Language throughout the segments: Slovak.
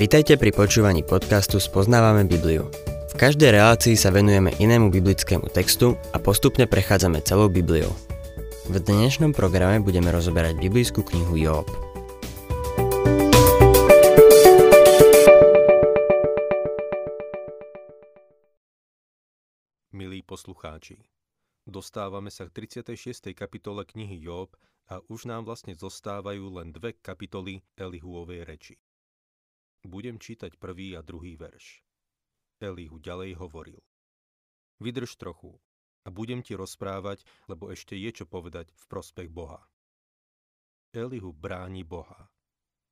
Vitajte pri počúvaní podcastu Spoznávame Bibliu. V každej relácii sa venujeme inému biblickému textu a postupne prechádzame celou Bibliou. V dnešnom programe budeme rozoberať biblickú knihu Job. Milí poslucháči, dostávame sa k 36. kapitole knihy Job a už nám vlastne zostávajú len dve kapitoly Elihuovej reči. Budem čítať prvý a druhý verš. Elihu ďalej hovoril. Vydrž trochu a budem ti rozprávať, lebo ešte je čo povedať v prospech Boha. Elihu bráni Boha.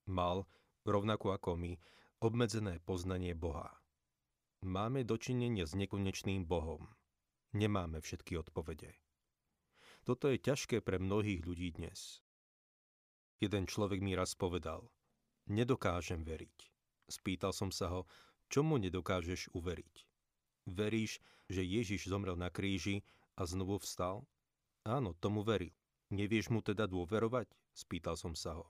Mal, rovnako ako my, obmedzené poznanie Boha. Máme dočinenie s nekonečným Bohom. Nemáme všetky odpovede. Toto je ťažké pre mnohých ľudí dnes. Jeden človek mi raz povedal, nedokážem veriť. Spýtal som sa ho, čomu nedokážeš uveriť? Veríš, že Ježiš zomrel na kríži a znovu vstal? Áno, tomu veril. Nevieš mu teda dôverovať? Spýtal som sa ho.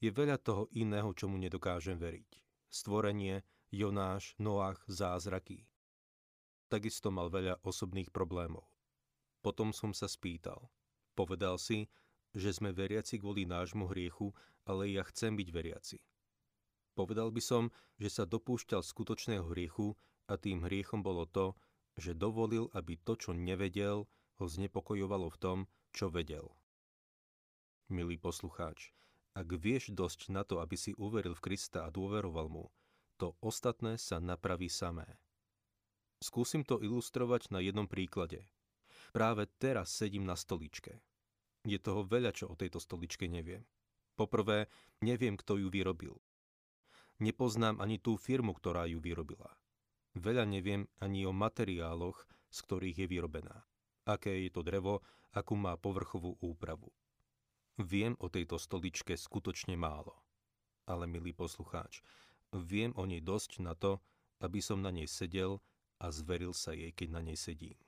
Je veľa toho iného, čomu nedokážem veriť. Stvorenie, Jonáš, Noach, zázraky. Takisto mal veľa osobných problémov. Potom som sa spýtal. Povedal si, že sme veriaci kvôli nášmu hriechu, ale ja chcem byť veriaci. Povedal by som, že sa dopúšťal skutočného hriechu a tým hriechom bolo to, že dovolil, aby to, čo nevedel, ho znepokojovalo v tom, čo vedel. Milý poslucháč, ak vieš dosť na to, aby si uveril v Krista a dôveroval mu, to ostatné sa napraví samé. Skúsim to ilustrovať na jednom príklade. Práve teraz sedím na stoličke. Je toho veľa, čo o tejto stoličke neviem. Poprvé, neviem, kto ju vyrobil. Nepoznám ani tú firmu, ktorá ju vyrobila. Veľa neviem ani o materiáloch, z ktorých je vyrobená. Aké je to drevo, akú má povrchovú úpravu. Viem o tejto stoličke skutočne málo. Ale, milý poslucháč, viem o nej dosť na to, aby som na nej sedel a zveril sa jej, keď na nej sedím.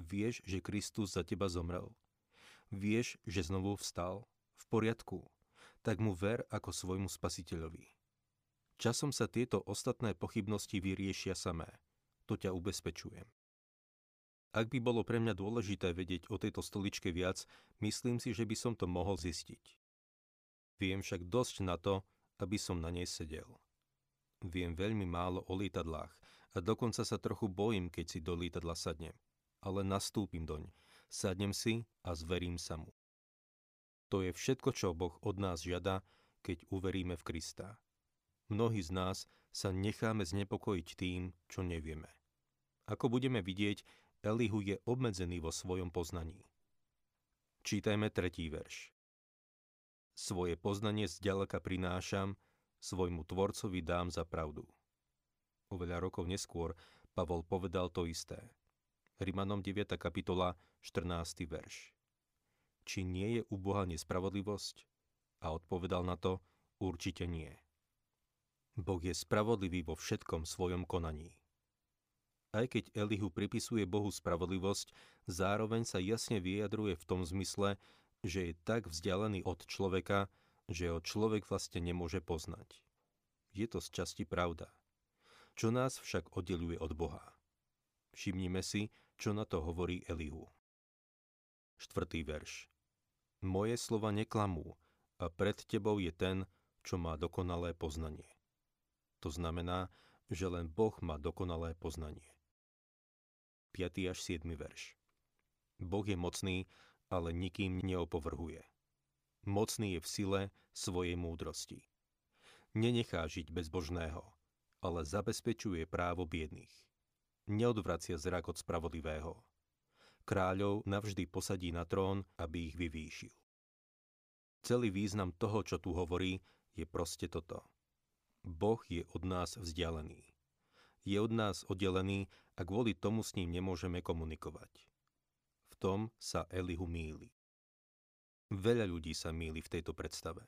Vieš, že Kristus za teba zomrel. Vieš, že znovu vstal. V poriadku. Tak mu ver ako svojmu spasiteľovi. Časom sa tieto ostatné pochybnosti vyriešia samé. To ťa ubezpečujem. Ak by bolo pre mňa dôležité vedieť o tejto stoličke viac, myslím si, že by som to mohol zistiť. Viem však dosť na to, aby som na nej sedel. Viem veľmi málo o lietadlách a dokonca sa trochu bojím, keď si do lietadla sadnem. Ale nastúpim doň, sadnem si a zverím sa mu. To je všetko, čo Boh od nás žiada, keď uveríme v Krista. Mnohí z nás sa necháme znepokojiť tým, čo nevieme. Ako budeme vidieť, Elihu je obmedzený vo svojom poznaní. Čítajme tretí verš. Svoje poznanie zďaleka prinášam, svojmu tvorcovi dám za pravdu. Oveľa rokov neskôr Pavol povedal to isté. Rimanom 9. kapitola, 14. verš. Či nie je u Boha nespravodlivosť? A odpovedal na to, určite nie. Boh je spravodlivý vo všetkom svojom konaní. Aj keď Elihu pripisuje Bohu spravodlivosť, zároveň sa jasne vyjadruje v tom zmysle, že je tak vzdialený od človeka, že ho človek vlastne nemôže poznať. Je to z časti pravda. Čo nás však oddeluje od Boha? Všimnime si, čo na to hovorí Elihu. Štvrtý verš. Moje slova neklamú a pred tebou je ten, čo má dokonalé poznanie. To znamená, že len Boh má dokonalé poznanie. 5. až 7. verš. Boh je mocný, ale nikým neopovrhuje. Mocný je v sile svojej múdrosti. Nenechá žiť bezbožného, ale zabezpečuje právo biedných. Neodvracia zrak od spravodlivého. Kráľov navždy posadí na trón, aby ich vyvýšil. Celý význam toho, čo tu hovorí, je proste toto – Boh je od nás vzdialený. Je od nás oddelený a kvôli tomu s ním nemôžeme komunikovať. V tom sa Elihu míli. Veľa ľudí sa míli v tejto predstave.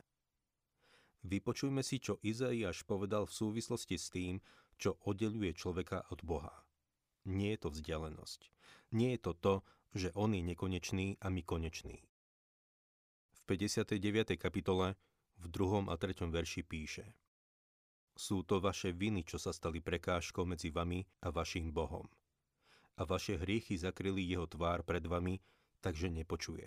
Vypočujme si, čo Izaiáš povedal v súvislosti s tým, čo oddeluje človeka od Boha. Nie je to vzdialenosť. Nie je to to, že on je nekonečný a my konečný. V 59. kapitole v 2. a 3. verši píše – Sú to vaše viny, čo sa stali prekážkou medzi vami a vašim Bohom. A vaše hriechy zakryli jeho tvár pred vami, takže nepočuje.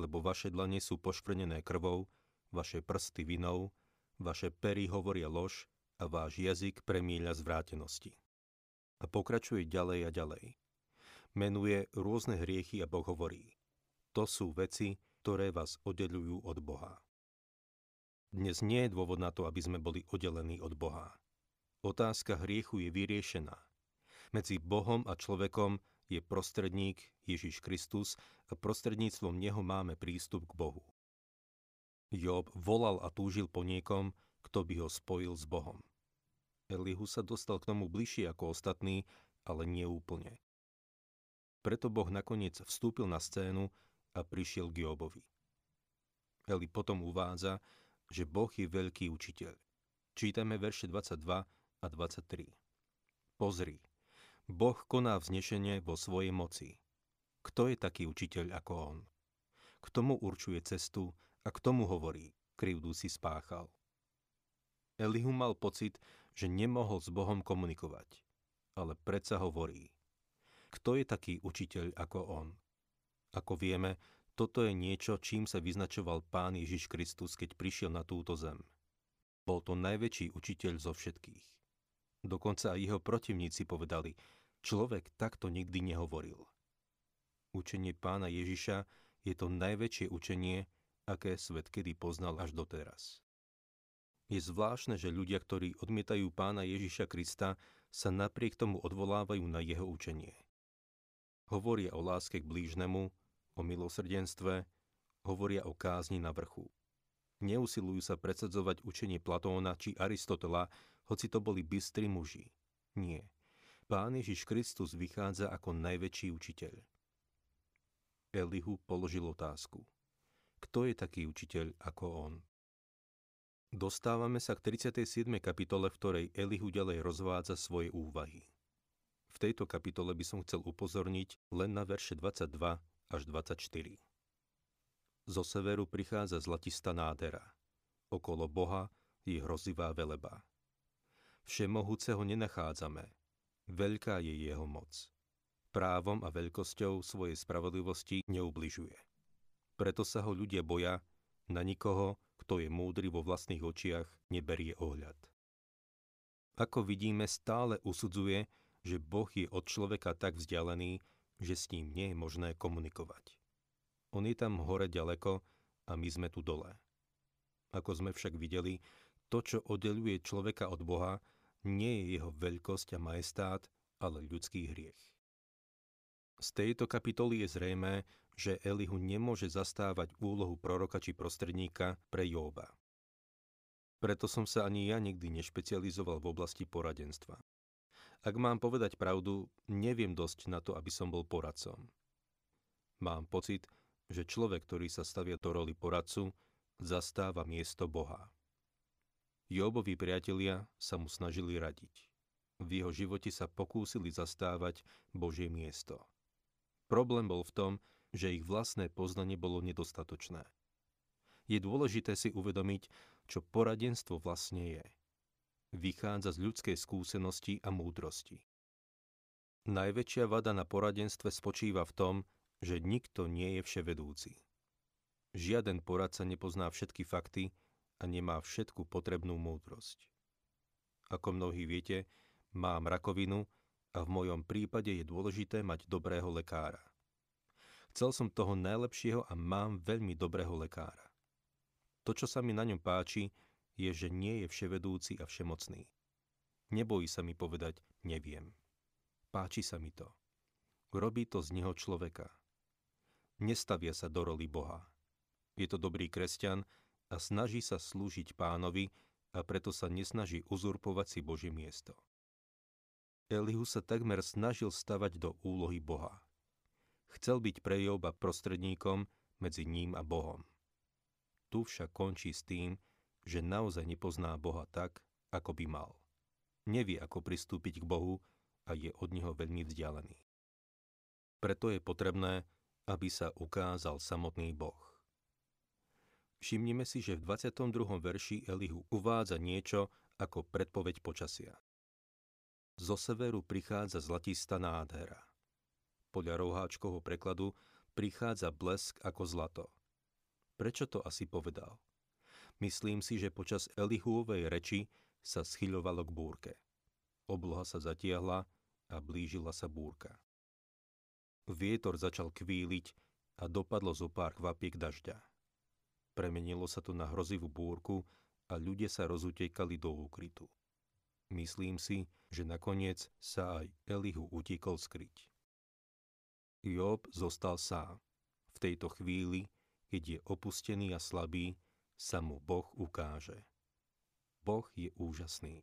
Lebo vaše dlane sú poškvrnené krvou, vaše prsty vinou, vaše pery hovoria lož a váš jazyk premieľa zvrátenosti. A pokračuje ďalej a ďalej. Menuje rôzne hriechy a Boh hovorí. To sú veci, ktoré vás oddelujú od Boha. Dnes nie je dôvod na to, aby sme boli oddelení od Boha. Otázka hriechu je vyriešená. Medzi Bohom a človekom je prostredník Ježiš Kristus a prostredníctvom Neho máme prístup k Bohu. Job volal a túžil po niekom, kto by ho spojil s Bohom. Elihu sa dostal k tomu bližšie ako ostatní, ale nie úplne. Preto Boh nakoniec vstúpil na scénu a prišiel k Jobovi. Eli potom uvádza, že Boh je veľký učiteľ. Čítame verše 22 a 23. Pozri, Boh koná vznešenie vo svojej moci. Kto je taký učiteľ ako on? K tomu určuje cestu a k tomu hovorí, krivdu si spáchal. Elihu mal pocit, že nemohol s Bohom komunikovať, ale predsa hovorí. Kto je taký učiteľ ako on? Ako vieme, toto je niečo, čím sa vyznačoval Pán Ježiš Kristus, keď prišiel na túto zem. Bol to najväčší učiteľ zo všetkých. Dokonca aj jeho protivníci povedali, človek takto nikdy nehovoril. Učenie pána Ježiša je to najväčšie učenie, aké svet kedy poznal až doteraz. Je zvláštne, že ľudia, ktorí odmietajú pána Ježiša Krista, sa napriek tomu odvolávajú na jeho učenie. Hovoria o láske k blížnemu, o milosrdenstve, hovoria o kázni na vrchu. Neusilujú sa predsadzovať učenie Platóna či Aristotela, hoci to boli bystri muži. Nie. Pán Ježiš Kristus vychádza ako najväčší učiteľ. Elihu položil otázku. Kto je taký učiteľ ako on? Dostávame sa k 37. kapitole, v ktorej Elihu ďalej rozvádza svoje úvahy. V tejto kapitole by som chcel upozorniť len na verše 22 až 24. Zo severu prichádza zlatistá nádhera. Okolo Boha je hrozivá veleba. Všemohúceho nenachádzame. Veľká je jeho moc. Právom a veľkosťou svojej spravodlivosti neubližuje. Preto sa ho ľudia boja, na nikoho, kto je múdry vo vlastných očiach, neberie ohľad. Ako vidíme, stále usudzuje, že Boh je od človeka tak vzdialený, že s ním nie je možné komunikovať. On je tam hore ďaleko a my sme tu dole. Ako sme však videli, to, čo oddeluje človeka od Boha, nie je jeho veľkosť a majestát, ale ľudský hriech. Z tejto kapitoly je zrejmé, že Elihu nemôže zastávať úlohu proroka či prostredníka pre Jóba. Preto som sa ani ja nikdy nešpecializoval v oblasti poradenstva. Ak mám povedať pravdu, neviem dosť na to, aby som bol poradcom. Mám pocit, že človek, ktorý sa stavia do roli poradcu, zastáva miesto Boha. Jobovi priatelia sa mu snažili radiť. V jeho živote sa pokúsili zastávať Božie miesto. Problém bol v tom, že ich vlastné poznanie bolo nedostatočné. Je dôležité si uvedomiť, čo poradenstvo vlastne je – vychádza z ľudskej skúsenosti a múdrosti. Najväčšia vada na poradenstve spočíva v tom, že nikto nie je vševedúci. Žiaden poradca nepozná všetky fakty a nemá všetku potrebnú múdrosť. Ako mnohí viete, mám rakovinu a v mojom prípade je dôležité mať dobrého lekára. Chcel som toho najlepšieho a mám veľmi dobrého lekára. To, čo sa mi na ňom páči, je, že nie je vševedúci a všemocný. Nebojí sa mi povedať neviem. Páči sa mi to. Robí to z neho človeka. Nestavia sa do roli Boha. Je to dobrý kresťan a snaží sa slúžiť pánovi a preto sa nesnaží uzurpovať si Božie miesto. Elihu sa takmer snažil stavať do úlohy Boha. Chcel byť pre Joba prostredníkom medzi ním a Bohom. Tu však končí s tým, že naozaj nepozná Boha tak, ako by mal. Nevie, ako pristúpiť k Bohu a je od Neho veľmi vzdialený. Preto je potrebné, aby sa ukázal samotný Boh. Všimnime si, že v 22. verši Elihu uvádza niečo, ako predpoveď počasia. Zo severu prichádza zlatistá nádhera. Podľa roháčkovho prekladu prichádza blesk ako zlato. Prečo to asi povedal? Myslím si, že počas Elihuovej reči sa schyľovalo k búrke. Obloha sa zatiahla a blížila sa búrka. Vietor začal kvíliť a dopadlo zo pár kvapiek dažďa. Premenilo sa to na hrozivú búrku a ľudia sa rozutekali do úkrytu. Myslím si, že nakoniec sa aj Elihu utíkol skryť. Job zostal sám. V tejto chvíli, keď je opustený a slabý, sa mu Boh ukáže. Boh je úžasný.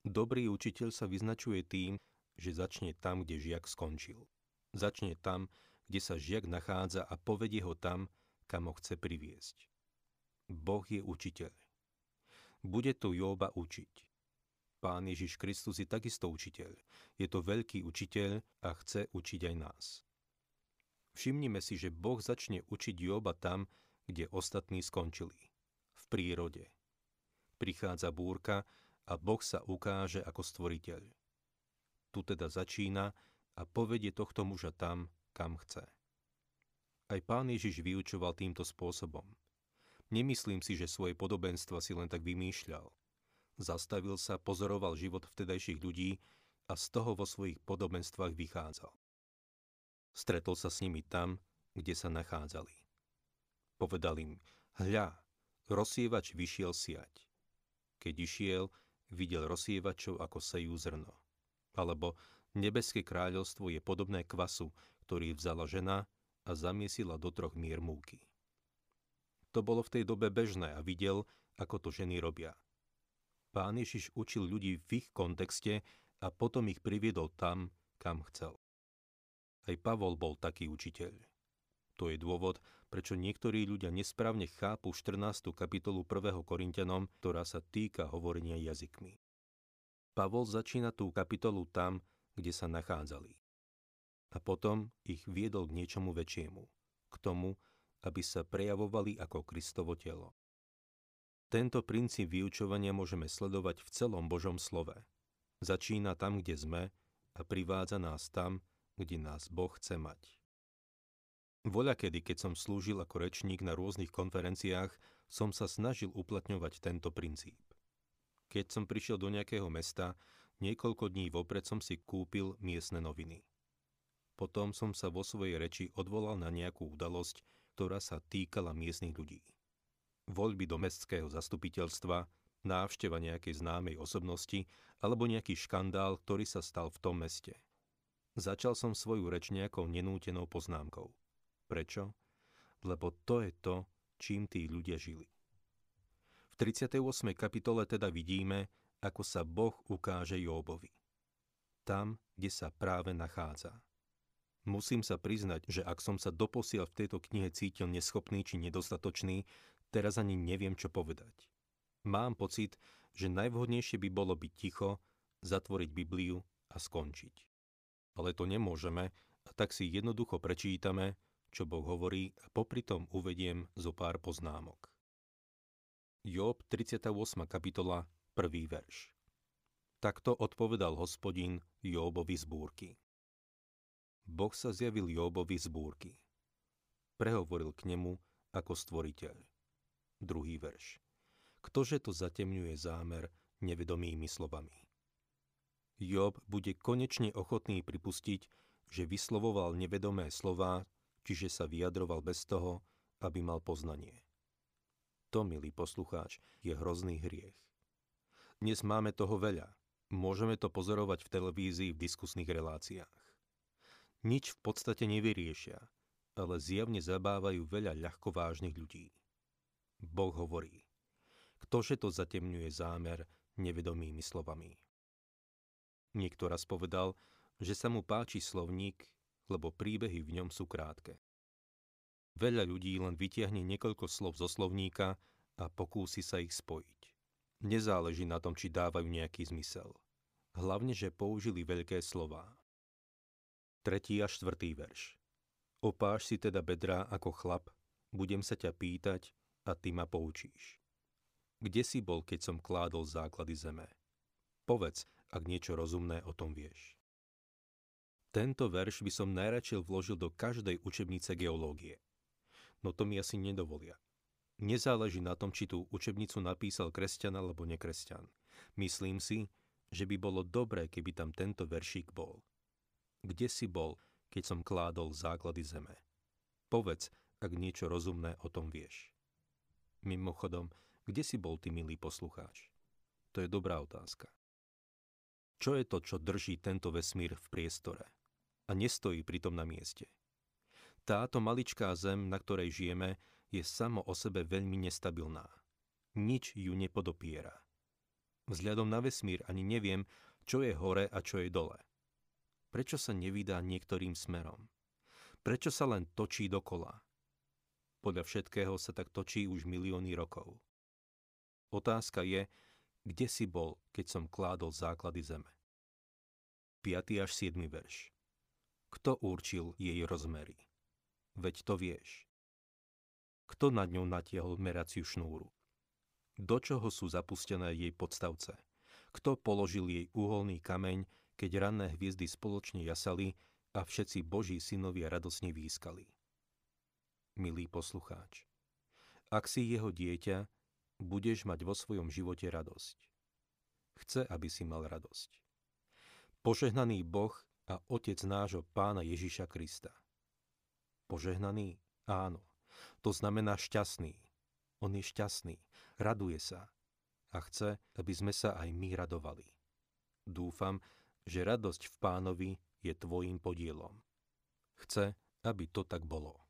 Dobrý učiteľ sa vyznačuje tým, že začne tam, kde žiak skončil. Začne tam, kde sa žiak nachádza a povedie ho tam, kam ho chce priviesť. Boh je učiteľ. Bude tu Jóba učiť. Pán Ježiš Kristus je takisto učiteľ. Je to veľký učiteľ a chce učiť aj nás. Všimnime si, že Boh začne učiť Joba tam, kde ostatní skončili. V prírode. Prichádza búrka a Boh sa ukáže ako stvoriteľ. Tu teda začína a povedie tohto muža tam, kam chce. Aj pán Ježiš vyučoval týmto spôsobom. Nemyslím si, že svoje podobenstva si len tak vymýšľal. Zastavil sa, pozoroval život vtedajších ľudí a z toho vo svojich podobenstvách vychádzal. Stretol sa s nimi tam, kde sa nachádzali. Povedal im, hľa, rozsievač vyšiel siať. Keď išiel, videl rozsievačov ako sejú zrno. Alebo nebeské kráľovstvo je podobné kvasu, ktorý vzala žena a zamiesila do troch mier múky. To bolo v tej dobe bežné a videl, ako to ženy robia – Pán Ježiš učil ľudí v ich kontexte a potom ich priviedol tam, kam chcel. Aj Pavol bol taký učiteľ. To je dôvod, prečo niektorí ľudia nesprávne chápu 14. kapitolu 1. Korintianom, ktorá sa týka hovorenia jazykmi. Pavol začína tú kapitolu tam, kde sa nachádzali. A potom ich viedol k niečomu väčšiemu, k tomu, aby sa prejavovali ako Kristovo telo. Tento princíp vyučovania môžeme sledovať v celom Božom slove. Začína tam, kde sme a privádza nás tam, kde nás Boh chce mať. Voľa kedy, keď som slúžil ako rečník na rôznych konferenciách, som sa snažil uplatňovať tento princíp. Keď som prišiel do nejakého mesta, niekoľko dní vopred som si kúpil miestne noviny. Potom som sa vo svojej reči odvolal na nejakú udalosť, ktorá sa týkala miestnych ľudí voľby do mestského zastupiteľstva, návšteva nejakej známej osobnosti alebo nejaký škandál, ktorý sa stal v tom meste. Začal som svoju reč nejakou nenútenou poznámkou. Prečo? Lebo to je to, čím tí ľudia žili. V 38. kapitole teda vidíme, ako sa Boh ukáže Jóbovi. Tam, kde sa práve nachádza. Musím sa priznať, že ak som sa doposiaľ v tejto knihe cítil neschopný či nedostatočný, Teraz ani neviem, čo povedať. Mám pocit, že najvhodnejšie by bolo byť ticho, zatvoriť Bibliu a skončiť. Ale to nemôžeme a tak si jednoducho prečítame, čo Boh hovorí a popri tom uvediem zo pár poznámok. Job 38. kapitola, 1. verš. Takto odpovedal hospodin Jobovi z búrky. Boh sa zjavil Jobovi z búrky. Prehovoril k nemu ako stvoriteľ. Druhý verš. Ktože to zatemňuje zámer nevedomými slovami? Job bude konečne ochotný pripustiť, že vyslovoval nevedomé slová, čiže sa vyjadroval bez toho, aby mal poznanie. To, milý poslucháč, je hrozný hriech. Dnes máme toho veľa. Môžeme to pozorovať v televízii v diskusných reláciách. Nič v podstate nevyriešia, ale zjavne zabávajú veľa ľahkovážnych ľudí. Boh hovorí, ktože to zatemňuje zámer nevedomými slovami. Niekto raz povedal, že sa mu páči slovník, lebo príbehy v ňom sú krátke. Veľa ľudí len vytiahne niekoľko slov zo slovníka a pokúsi sa ich spojiť. Nezáleží na tom, či dávajú nejaký zmysel. Hlavne, že použili veľké slová. Tretí a štvrtý verš. Opáš si teda bedrá ako chlap, budem sa ťa pýtať, a ty ma poučíš. Kde si bol, keď som kládol základy zeme? Povedz, ak niečo rozumné o tom vieš. Tento verš by som najradšej vložil do každej učebnice geológie. No to mi asi nedovolia. Nezáleží na tom, či tú učebnicu napísal kresťan alebo nekresťan. Myslím si, že by bolo dobré, keby tam tento veršík bol. Kde si bol, keď som kládol základy zeme? Povedz, ak niečo rozumné o tom vieš. Mimochodom, kde si bol ty, milý poslucháč? To je dobrá otázka. Čo je to, čo drží tento vesmír v priestore a nestojí pritom na mieste? Táto maličká zem, na ktorej žijeme, je samo o sebe veľmi nestabilná. Nič ju nepodopiera. Vzhľadom na vesmír ani neviem, čo je hore a čo je dole. Prečo sa nevydá niektorým smerom? Prečo sa len točí dokola? Podľa všetkého sa tak točí už milióny rokov. Otázka je, kde si bol, keď som kládol základy zeme. 5. až 7. verš. Kto určil jej rozmery? Veď to vieš. Kto nad ňou natiahol meraciu šnúru? Do čoho sú zapustené jej podstavce? Kto položil jej uholný kameň, keď ranné hviezdy spoločne jasali a všetci boží synovia radosne výskali? Milý poslucháč, ak si jeho dieťa, budeš mať vo svojom živote radosť. Chce, aby si mal radosť. Požehnaný Boh a Otec nášho Pána Ježiša Krista. Požehnaný? Áno. To znamená šťastný. On je šťastný, raduje sa a chce, aby sme sa aj my radovali. Dúfam, že radosť v pánovi je tvojim podielom. Chce, aby to tak bolo.